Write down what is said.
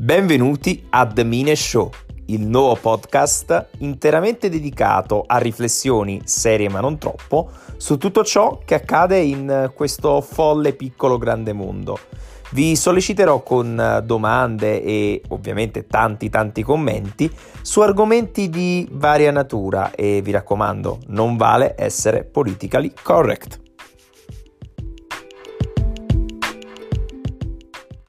Benvenuti a The Mine Show, il nuovo podcast interamente dedicato a riflessioni serie ma non troppo su tutto ciò che accade in questo folle piccolo grande mondo. Vi solleciterò con domande e ovviamente tanti tanti commenti su argomenti di varia natura e vi raccomando, non vale essere politically correct.